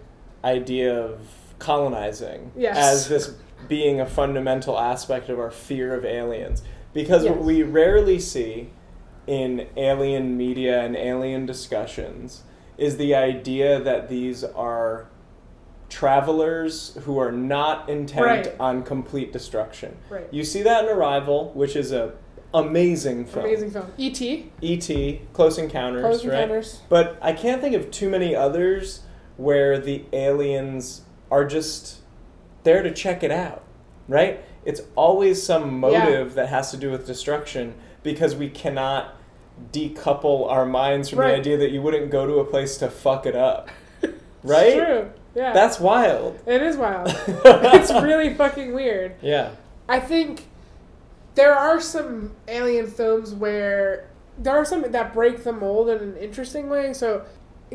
idea of colonizing Yes. as this being a fundamental aspect of our fear of aliens. Because what we rarely see in alien media and alien discussions is the idea that these are travelers who are not intent Right. on complete destruction. Right. You see that in Arrival, which is a amazing film. Amazing film. E E.T. E.T., Close Encounters, Close right? Encounters. But I can't think of too many others where the aliens are just there to check it out, right? It's always some Yeah. motive that has to do with destruction because we cannot decouple our minds from Right. the idea that you wouldn't go to a place to fuck it up. Right? true. Yeah. That's wild. it is wild. it's really fucking weird. Yeah. I think there are some alien films where there are some that break the mold in an interesting way. So,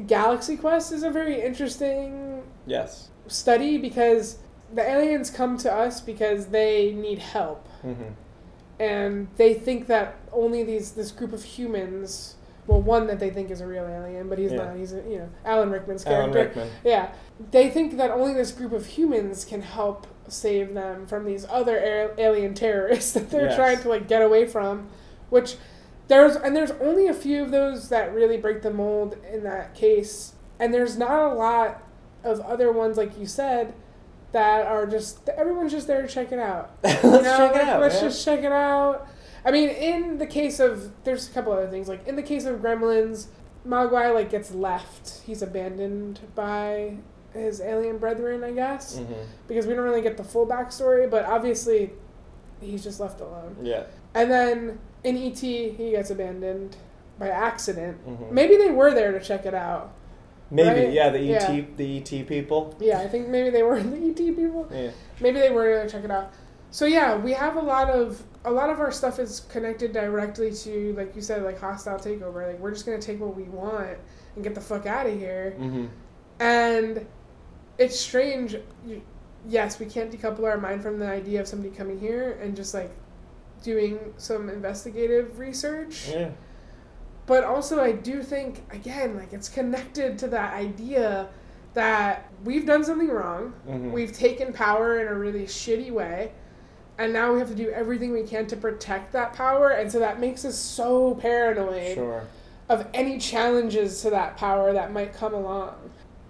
Galaxy Quest is a very interesting Yes. Study because the aliens come to us because they need help, hmm and they think that only these this group of humans. Well, one that they think is a real alien, but he's Yeah. not. He's a, you know Alan Rickman's character. Alan. Rickman. Yeah, they think that only this group of humans can help save them from these other alien terrorists that they're Yes. trying to like get away from, which there's and there's only a few of those that really break the mold in that case, and there's not a lot of other ones like you said that are just everyone's just there to check it out. let's You know, check it like, out. Let's man. just check it out. I mean, in the case of there's a couple other things. Like in the case of Gremlins, Mogwai like gets left. He's abandoned by his alien brethren, I guess, Mhm. because we don't really get the full backstory. But obviously, he's just left alone. Yeah. And then in ET, he gets abandoned by accident. Mhm. Maybe they were there to check it out. Maybe. right? Yeah. The ET. Yeah. The ET people. Yeah, I think maybe they were the ET people. Yeah. maybe they were check it out. So yeah, we have a lot of a lot of our stuff is connected directly to like you said, like hostile takeover. Like we're just gonna take what we want and get the fuck out of here. hmm And it's strange. Yes, we can't decouple our mind from the idea of somebody coming here and just like doing some investigative research. Yeah. But also, I do think again, like it's connected to that idea that we've done something wrong. Mhm. We've taken power in a really shitty way, and now we have to do everything we can to protect that power. And so that makes us so paranoid Sure. of any challenges to that power that might come along.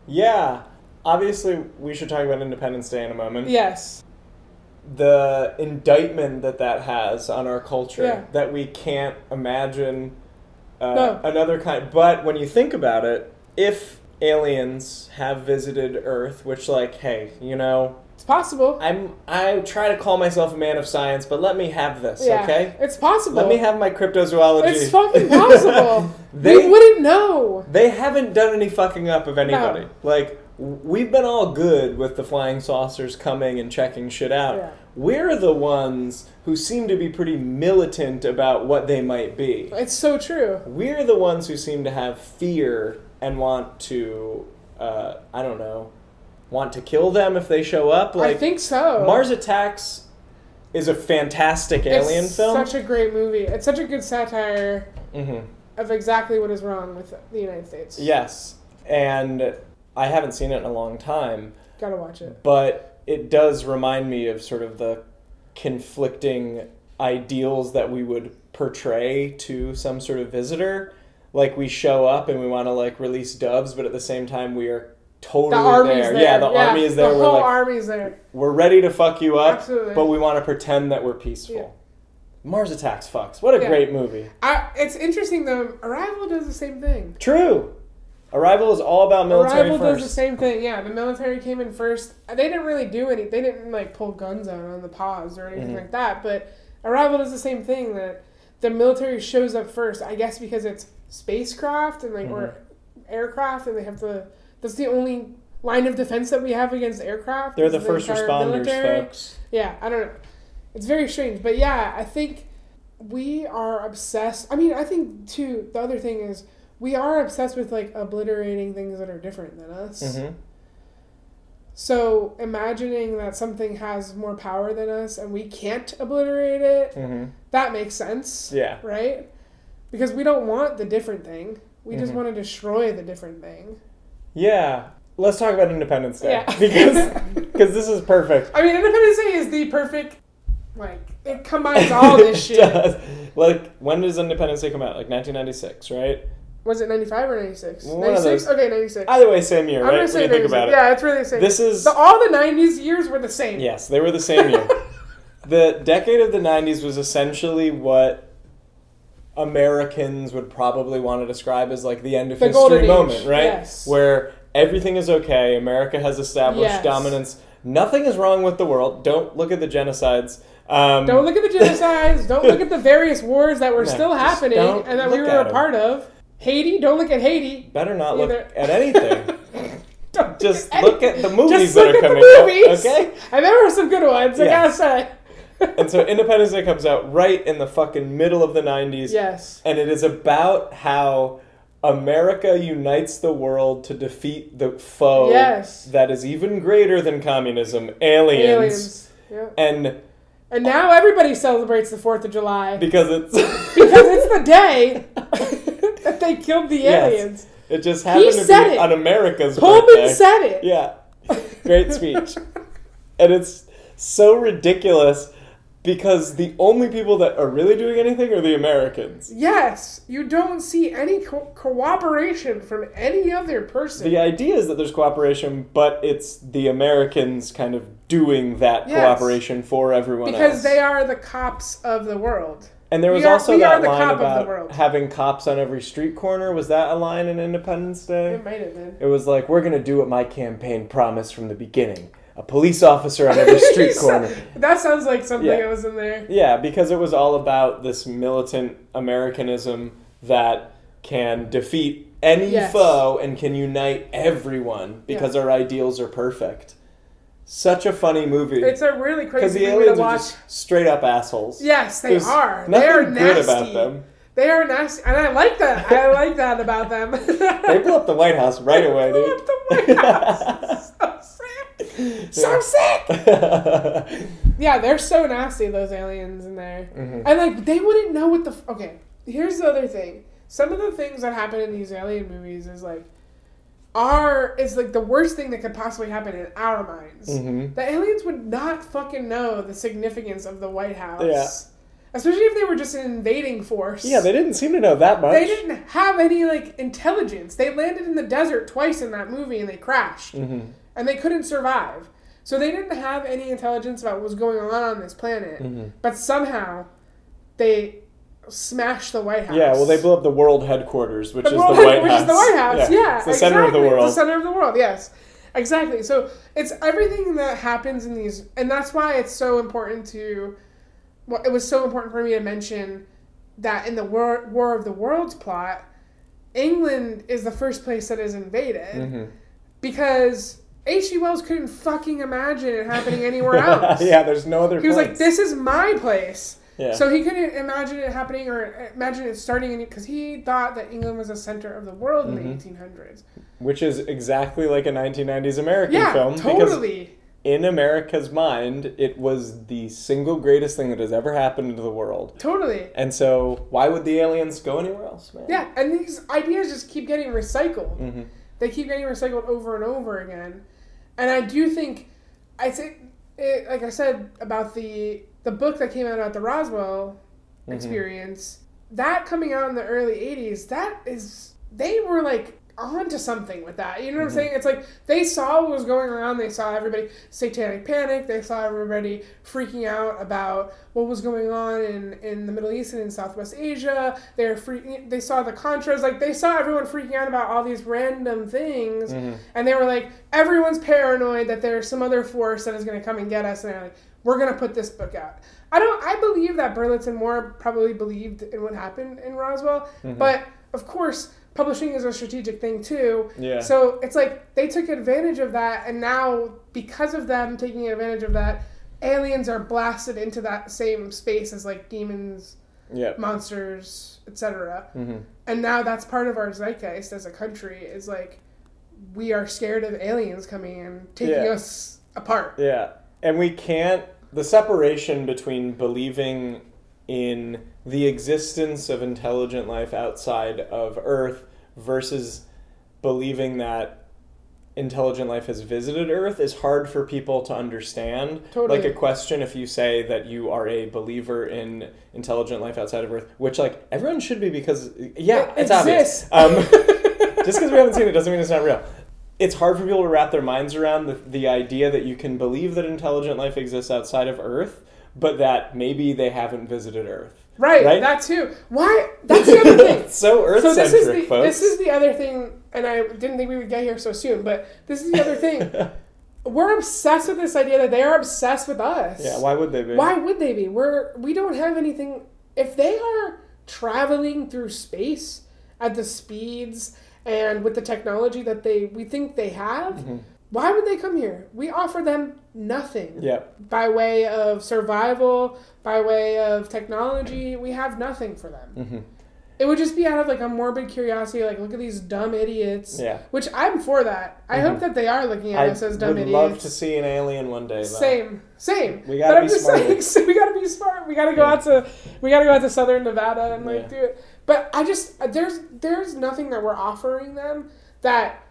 Yeah. Obviously, we should talk about Independence Day in a moment. Yes. The indictment that that has on our culture Yeah. that we can't imagine uh, No. another kind. But when you think about it, if aliens have visited Earth, which, like, hey, you know, It's possible. I'm I try to call myself a man of science, but let me have this, yeah. okay? It's possible. Let me have my cryptozoology. It's fucking possible. they we wouldn't know. they haven't done any fucking up of anybody. No. Like we've been all good with the flying saucers coming and checking shit out. Yeah. We're the ones who seem to be pretty militant about what they might be. It's so true. We're the ones who seem to have fear and want to, uh, I don't know, want to kill them if they show up. Like I think so. Mars Attacks is a fantastic alien film. it's film. Such a great movie. It's such a good satire hmm of exactly what is wrong with the United States. Yes, and I haven't seen it in a long time, Gotta watch it. but it does remind me of sort of the conflicting ideals that we would portray to some sort of visitor. Like we show up and we want to like release doves, but at the same time we are totally The there. there. Yeah, the army is there. The We're whole like army's there. we're ready to fuck you up, Absolutely. but we want to pretend that we're peaceful. Yeah. Mars Attacks fucks. What a Yeah. great movie. I, it's interesting though. Arrival does the same thing. True. Arrival is all about military Arrival first. does the same thing. Yeah, the military came in first. They didn't really do any. They didn't like pull guns out on the pause or anything Mhm. like that. But Arrival does the same thing. That the military shows up first. I guess because it's spacecraft and like or Mm-hmm. aircraft, and they have to. That's the only line of defense that we have against aircraft. They're is the first responders, military. folks. Yeah, I don't know. It's very strange, but yeah, I think we are obsessed. I mean, I think too. The other thing is we are obsessed with like obliterating things that are different than us. Mm-hmm. So imagining that something has more power than us and we can't obliterate it, Mm-hmm. that makes sense, Yeah. right? Because we don't want the different thing. We just Mhm. want to destroy the different thing. Yeah. Let's talk about Independence Day Yeah. because because this is perfect. I mean, Independence Day is the perfect. Like it combines all this It shit. does. Like when does Independence Day come out? Like 1996, right? Was it 95 or 96? One 96? Okay, 96. Either way, same year, I'm right? gonna say you 96. about it. Yeah, it's really the same. This is so all the 90s years were the same. yes, they were the same year. the decade of the 90s was essentially what Americans would probably want to describe as like the end of The history moment, right? yes. Where everything is okay, America has established Yes. dominance. nothing is wrong with the world. Don't look at the genocides. Um, Don't look at the genocides. don't look at the various wars that were No, still happening and that we were a part of. Haiti. Don't look at Haiti. better not look at anything. Just at look at the movies Just that look are at the coming out, movies. okay? And there were some good ones. I Yes. gotta say. and so Independence Day comes out right in the fucking middle of the 90s. yes. And it is about how America unites the world to defeat the foe Yes. that is even greater than communism, aliens. Aliens. Yeah. And And now everybody celebrates the Fourth of July because it's because it's the day that they killed the Yes. aliens. it just happened to said be it. on America's Pullman birthday. said it. Yeah. Great speech. and it's so ridiculous because the only people that are really doing anything are the Americans. Yes, you don't see any co- cooperation from any other person. The idea is that there's cooperation, but it's the Americans kind of doing that Yes. cooperation for everyone because else. they are the cops of the world. And there was are- also that line cop of the about having cops on every street corner. Was that a line in Independence Day? It might have been. It was like, we're going to do what my campaign promised from the beginning. A police officer on every street corner. That sounds like something Yeah. that was in there. Yeah, because it was all about this militant Americanism that can defeat any Yes. foe and can unite everyone because our ideals are perfect. Such a funny movie. It's a really crazy movie to aliens are watch. just straight up assholes. Yes, they There's are. They are good nasty. about them. They are nasty, and I like that. I like that about them. They blew up the White House right away, Blew dude. up the White House. so sick. So sick. Yeah, they're so nasty. Those aliens in there, Mhm. and like they wouldn't know what the. F- okay, here's the other thing. Some of the things that happen in these alien movies is like, are is like the worst thing that could possibly happen in our minds. Mhm. The aliens would not fucking know the significance of the White House. Yeah. Especially if they were just an invading force. Yeah, they didn't seem to know that much. They didn't have any like intelligence. They landed in the desert twice in that movie and they crashed. hmm And they couldn't survive. So they didn't have any intelligence about what was going on on this planet. Mhm. But somehow they smashed the White House. Yeah, well, they blew up the world headquarters, which The is world- the White which House. is the White House. Yeah, it's the center of the exactly. world. It's the center of the world. Yes, exactly. So it's everything that happens in these, and that's why it's so important to. Well, it was so important for me to mention that in the War, War of the Worlds plot, England is the first place that is invaded Mhm. because H.G. Wells couldn't fucking imagine it happening anywhere else. yeah, there's no other. He was like, "This is my place." Yeah. So he couldn't imagine it happening or imagine it starting in because he thought that England was the center of the world in Mhm. the 1800s. Which is exactly like a 1990s American Yeah, film. Because totally. in America's mind, it was the single greatest thing that has ever happened to the world. Totally. And so, why would the aliens go anywhere else, man? Yeah, and these ideas just keep getting recycled. hmm They keep getting recycled over and over again. And I do think, I think, it, like I said about the the book that came out about the Roswell Mhm. experience, that coming out in the early 80s, that is, they were like onto something with that. You know what I'm Mhm. saying? It's like they saw what was going around. They saw everybody satanic panic. They saw everybody freaking out about what was going on in, in the Middle East and in Southwest Asia. They were freaking. They saw the Contras. Like they saw everyone freaking out about all these random things, Mhm. and they were like, everyone's paranoid that there's some other force that is going to come and get us. And they're like, we're going to put this book out. I don't. I believe that Berlitz and Moore probably believed in what happened in Roswell, Mhm. but of course, publishing is a strategic thing too. Yeah. So it's like they took advantage of that, and now because of them taking advantage of that, aliens are blasted into that same space as like demons, yeah. monsters, etc. hmm And now that's part of our zeitgeist as a country is like we are scared of aliens coming and taking Yeah. us apart. Yeah. And we can't. The separation between believing in the existence of intelligent life outside of Earth versus believing that intelligent life has visited Earth is hard for people to understand. Totally. Like a question if you say that you are a believer in intelligent life outside of Earth, which like everyone should be because yeah, It it's obvious. Um, just because we haven't seen it doesn't mean it's not real. It's hard for people to wrap their minds around the, the idea that you can believe that intelligent life exists outside of Earth, but that maybe they haven't visited Earth. Right, Right? that too. Why? That's the other thing. So Earth so centric, this is the folks. this is the other thing, and I didn't think we would get here so soon, but this is the other thing. we're obsessed with this idea that they are obsessed with us. Yeah, why would they be? Why would they be? We're we don't have anything. If they are traveling through space at the speeds and with the technology that they we think they have, Mm-hmm. why would they come here? We offer them nothing Yep. by way of survival, by way of technology. We have nothing for them. Mhm. It would just be out of like a morbid curiosity, like look at these dumb idiots. Yeah. Which I'm for that. I hope that they are looking at I us as dumb idiots. I would idiots. love to see an alien one day. Though. Same, same. We gotta but I'm be just smarter. saying, so we gotta be smart. We gotta go Yeah. out to, we gotta go out to Southern Nevada and like Yeah. do it. But I just there's there's nothing that we're offering them that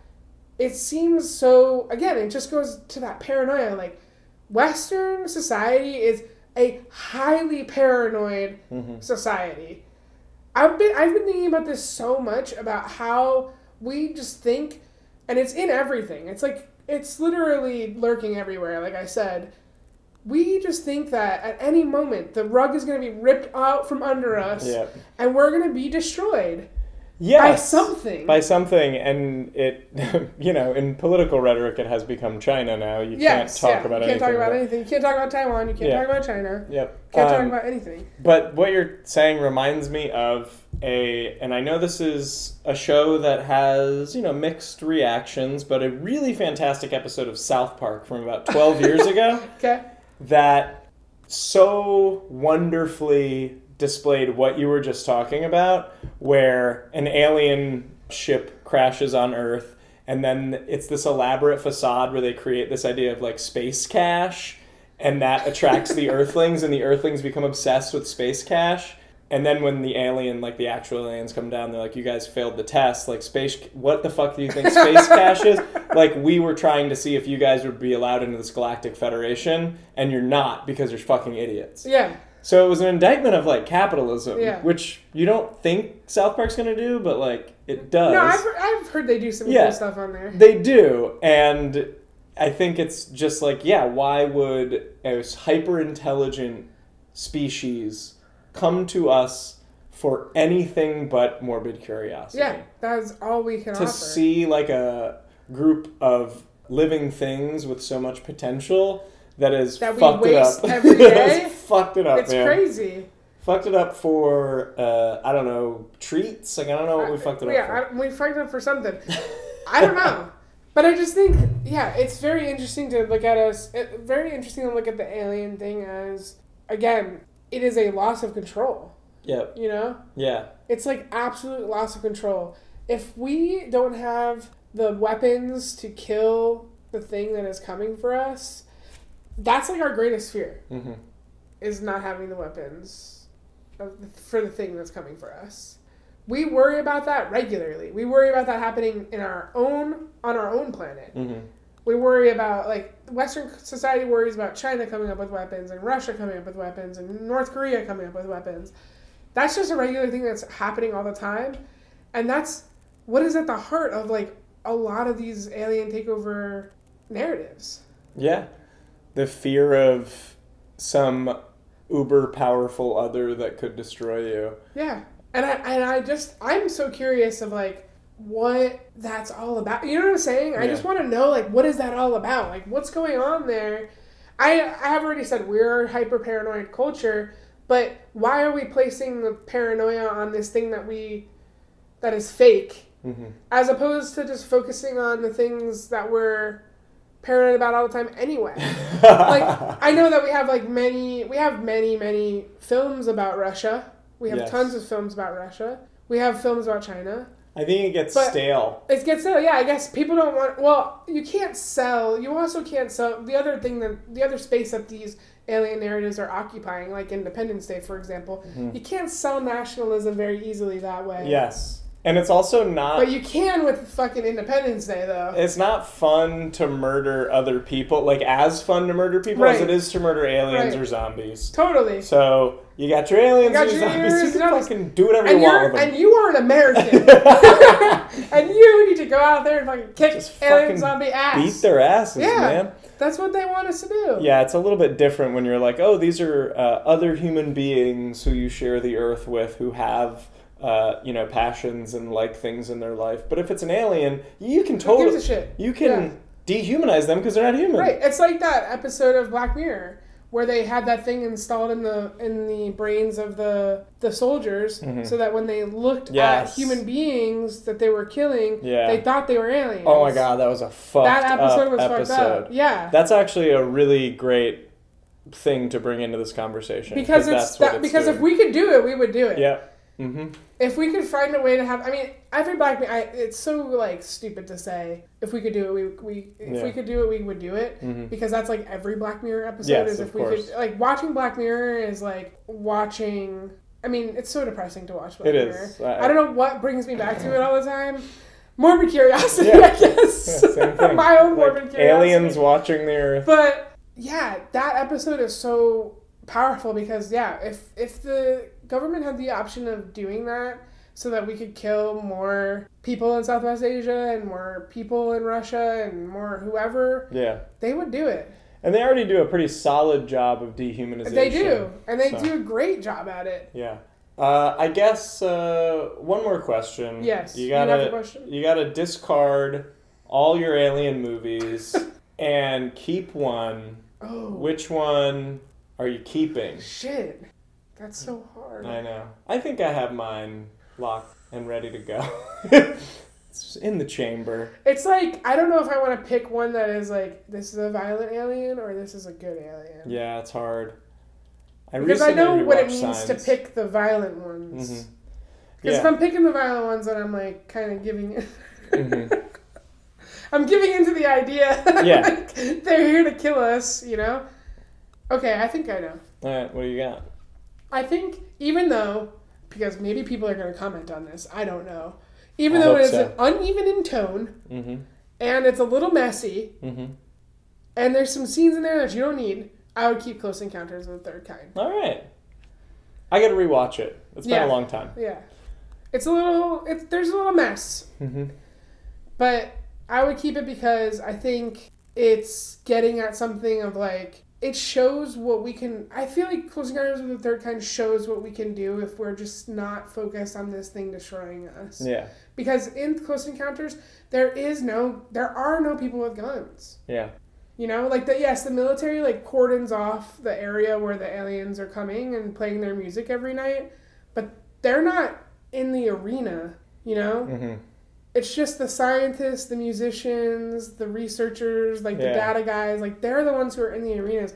it seems so. Again, it just goes to that paranoia. Like Western society is a highly paranoid Mhm. society. I've been I've been thinking about this so much about how we just think, and it's in everything. It's like it's literally lurking everywhere. Like I said, we just think that at any moment the rug is going to be ripped out from under us, Yep. and we're going to be destroyed Yes. by something. By something, and it, you know, in political rhetoric, it has become China now. You yes, can't talk yeah. about you can't anything. talk about about- anything. You can't talk about Taiwan. You can't Yeah. talk about China. Yep. Can't Um, talk about anything. But what you're saying reminds me of a, and I know this is a show that has, you know, mixed reactions, but a really fantastic episode of South Park from about 12 years ago Okay. That so wonderfully displayed what you were just talking about, where an alien ship crashes on Earth, and then it's this elaborate facade where they create this idea of like space cash, and that attracts the Earthlings, and the Earthlings become obsessed with space cash. And then when the alien, like the actual aliens, come down, they're like, "You guys failed the test. Like space, what the fuck do you think space cash is? Like we were trying to see if you guys would be allowed into this galactic federation, and you're not because you're fucking idiots." Yeah. So it was an indictment of like capitalism, Yeah. which you don't think South Park's gonna do, but like it does. No, I've, I've heard they do some Yeah. cool stuff on there. They do, and I think it's just like, yeah, why would a hyper intelligent species come to us for anything but morbid curiosity? Yeah, that's all we can To offer. see like a group of living things with so much potential that is That we fucked waste it up. every day? fucked it up, it's man. crazy. Fucked it up for uh, I don't know treats. Like I don't know what we fucked it up yeah, for. I, we fucked it up for something. I don't know. But I just think, yeah, it's very interesting to look at us. It, very interesting to look at the alien thing as, again, it is a loss of control. Yep. You know, Yeah. it's like absolute loss of control. If we don't have the weapons to kill the thing that is coming for us, that's like our greatest fear hmm is not having the weapons the, for the thing that's coming for us. We worry about that regularly. We worry about that happening in our own on our own planet. hmm We worry about like Western society worries about China coming up with weapons and Russia coming up with weapons and North Korea coming up with weapons. That's just a regular thing that's happening all the time, and that's what is at the heart of like a lot of these alien takeover narratives. Yeah. The fear of some uber powerful other that could destroy you. Yeah. And I and I just I'm so curious of like what that's all about. You know what I'm saying? I just want to know like what is that all about? Like what's going on there? I I have already said we're hyper paranoid culture, but why are we placing the paranoia on this thing that we that is fake hmm as opposed to just focusing on the things that we're paranoid about all the time anyway? like I know that we have like many we have many many films about Russia. We have Yes. tons of films about Russia. We have films about China. I think it gets But- stale. It gets stale. yeah. I guess people don't want. Well, you can't sell. You also can't sell the other thing that the other space that these alien narratives are occupying, like Independence Day, for example. Mm-hmm. You can't sell nationalism very easily that way. Yes. And it's also not But you can with fucking Independence Day, though. it's not fun to murder other people, like as fun to murder people as it is to murder aliens Right. or zombies. Totally. So you got your aliens You got and your zombies. You can zombies. fucking do whatever And you want with them. and you are an American, and you need to go out there and fucking kick Just alien fucking zombie ass. Beat their asses, Yeah. man. That's what they want us to do. Yeah, it's a little bit different when you're like, oh, these are uh, other human beings who you share the earth with who have, uh, you know, passions and like things in their life. But if it's an alien, you can totally, you can dehumanize them because they're not human. Right. It's like that episode of Black Mirror where they had that thing installed in the in the brains of the the soldiers Mhm. so that when they looked Yes. at human beings that they were killing, Yeah. they thought they were aliens. Oh my god, that was a fucked That episode up was episode. fucked up. Yeah. That's actually a really great thing to bring into this conversation because it's that's what that because if we could do it, we would do it. yeah. Mm-hmm. If we could find a way to have, I mean, every Black Mirror, I, it's so like stupid to say. If we could do it, we we if Yeah. we could do it, we would do it. Mhm. Because that's like every Black Mirror episode Yes, is of if we course. could like watching Black Mirror is like watching. I mean, it's so depressing to watch Black It Mirror. is. I- I, don't know what brings me back to it all the time. Morbid curiosity, Yeah. I guess. Yeah, same thing. My own Like, morbid curiosity. aliens watching the Earth. But yeah, that episode is so powerful because yeah, if if the government had the option of doing that so that we could kill more people in Southwest Asia and more people in Russia and more whoever, Yeah. they would do it. And they already do a pretty solid job of dehumanization. They do, and they so. do a great job at it. Yeah. Uh, I guess uh, one more question. Yes, You gotta you gotta discard all your alien movies and keep one. Oh Which one are you keeping? shit, that's so hard. I know. I think I have mine locked and ready to go. it's in the chamber. It's like I don't know if I want to pick one that is like this is a violent alien or this is a good alien. Yeah, it's hard. I Because I know what it means Signs. to pick the violent ones. Because if I'm picking the violent ones, then I'm like kind of giving. Mhm. I'm giving into the idea. Yeah. like, they're here to kill us, you know. Okay, I think I know. All right, what do you got? I think even though, because maybe people are going to comment on this, I don't know. Even I though it is so. uneven in tone Mm-hmm. and it's a little messy, Mm-hmm. and there's some scenes in there that you don't need, I would keep Close Encounters of the Third Kind. All right. I got to rewatch it. It's been a long time. Yeah, it's a little. It's there's a little mess. Mm-hmm. But I would keep it because I think it's getting at something of like it shows what we can. I feel like Close Encounters of the Third Kind shows what we can do if we're just not focused on this thing destroying us. Yeah. Because in Close Encounters, there is no, there are no people with guns. Yeah. You know, like the yes, the military like cordons off the area where the aliens are coming and playing their music every night, but they're not in the arena. You know, Mm-hmm. It's just the scientists, the musicians, the researchers, like the data guys, like they're the ones who are in the arenas,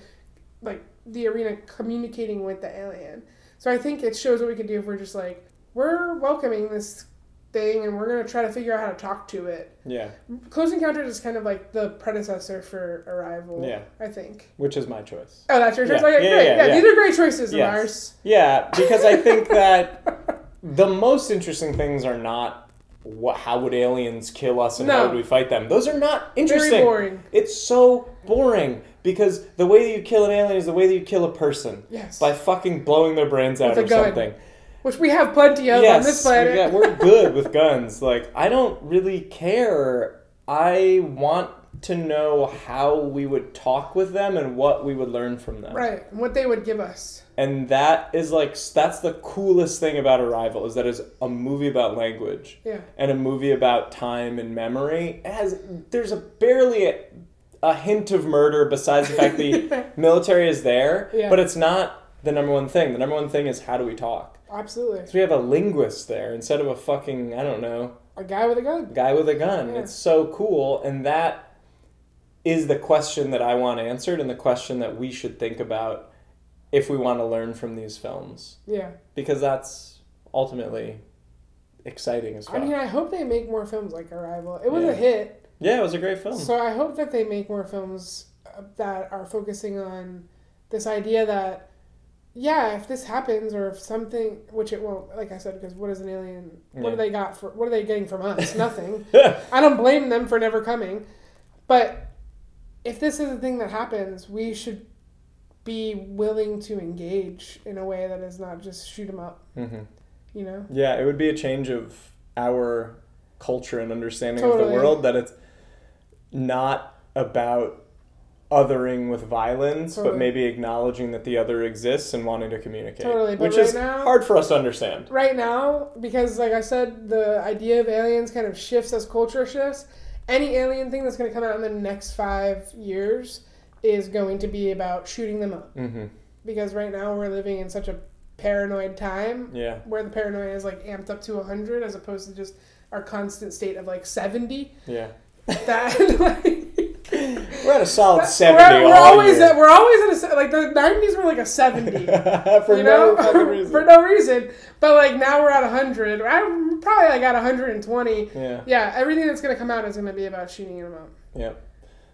like the arena communicating with the alien. So I think it shows what we can do if we're just like, we're welcoming this thing and we're going to try to figure out how to talk to it. Yeah. Close Encounters is kind of like the predecessor for Arrival, Yeah. I think. Which is my choice. Oh, that's your choice? Yeah. Okay, Yeah, yeah, Yeah, yeah. these are great choices of Yes. ours. Yeah, because I think that the most interesting things are not what, how would aliens kill us and how would we fight them. Those are not interesting. Very boring. It's so boring because the way that you kill an alien is the way that you kill a person Yes. by fucking blowing their brains out or gun. something. Which we have plenty of on this planet. Yeah, we're good with guns. Like, I don't really care. I want to know how we would talk with them and what we would learn from them. right. And what they would give us. And that is like that's the coolest thing about Arrival is that it's a movie about language Yeah. and a movie about time and memory. It has there's a barely a, a hint of murder besides the fact the military is there, Yeah. but it's not the number one thing. The number one thing is how do we talk? Absolutely. So we have a linguist there instead of a fucking I don't know A guy with a gun. guy with a gun. Yeah. It's so cool, and that is the question that I want answered, and the question that we should think about if we want to learn from these films, Yeah. because that's ultimately exciting as well. I mean, I hope they make more films like Arrival. It was Yeah. a hit, yeah, it was a great film. so I hope that they make more films uh, that are focusing on this idea that, yeah, if this happens or if something, which it won't, like I said, because what is an alien? What Yeah. do they got for? What are they getting from us? Nothing. I don't blame them for never coming, but if this is a thing that happens, we should be willing to engage in a way that is not just shoot them up. hmm You know. Yeah, it would be a change of our culture and understanding of the world that it's not about othering with violence, Totally. but maybe acknowledging that the other exists and wanting to communicate. Totally, but which right is now- hard for us to understand. right now because like i said the idea of aliens kind of shifts as culture shifts any alien thing that's going to come out in the next five years is going to be about shooting them up. Mm-hmm. Because right now we're living in such a paranoid time Yeah. where the paranoia is like amped up to 100 as opposed to just our constant state of like 70. Yeah. That like. We're at a solid We're, seventy. we're all always year. at, we're always at a like the 90s were like a 70 for you no know fucking reason. for no reason but like now we're at 100 i'm probably like at 120 yeah. yeah everything that's gonna come out is gonna be about shooting them up Yeah.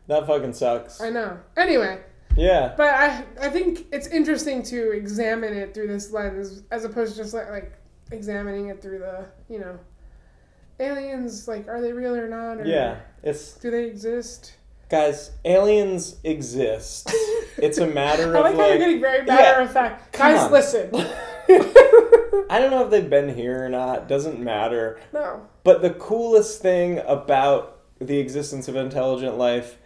That fucking sucks. i know anyway Yeah. but i i think it's interesting to examine it through this lens as opposed to just like, like examining it through the you know aliens like are they real or not or Yeah. It's do they exist guys. Aliens exist. It's a matter i of like how you're getting very matter of fact guys on. listen I don't know if they've been here or not. Doesn't matter. no But the coolest thing about the existence of intelligent life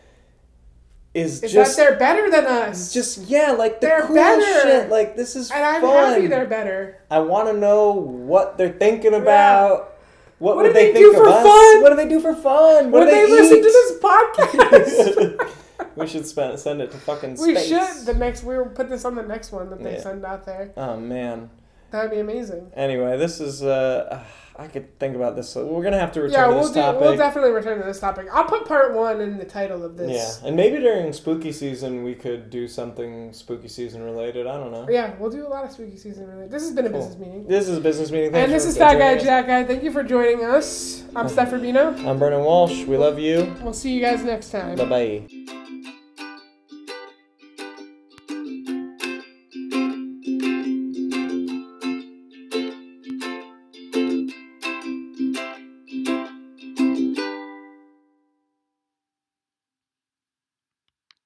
is, is just that they're better than us just yeah, like the They're cool better. shit. Like this is and i'm fun. happy they're better I want to know what they're thinking about. What, What would do they, they think do of for us? fun? What do they do for fun? Would What do they, they, listen to this podcast? we should spend, send it to fucking space. we should. The next, we will put this on the next one that they Yeah. send out there. Oh man. That would be amazing. Anyway, this is uh, I could think about this. We're gonna have to return yeah, to we'll this do. topic. We'll definitely return to this topic. I'll put part one in the title of this. Yeah, and maybe during spooky season we could do something spooky season related. I don't know. Yeah, we'll do a lot of spooky season related. This has been a Cool. business meeting. This is a business meeting. Thanks and this is Fat Guy. Jacked Guy. Thank you for joining us. I'm Stef Rubino. I'm Brendan Walsh. We love you. We'll see you guys next time. Bye bye.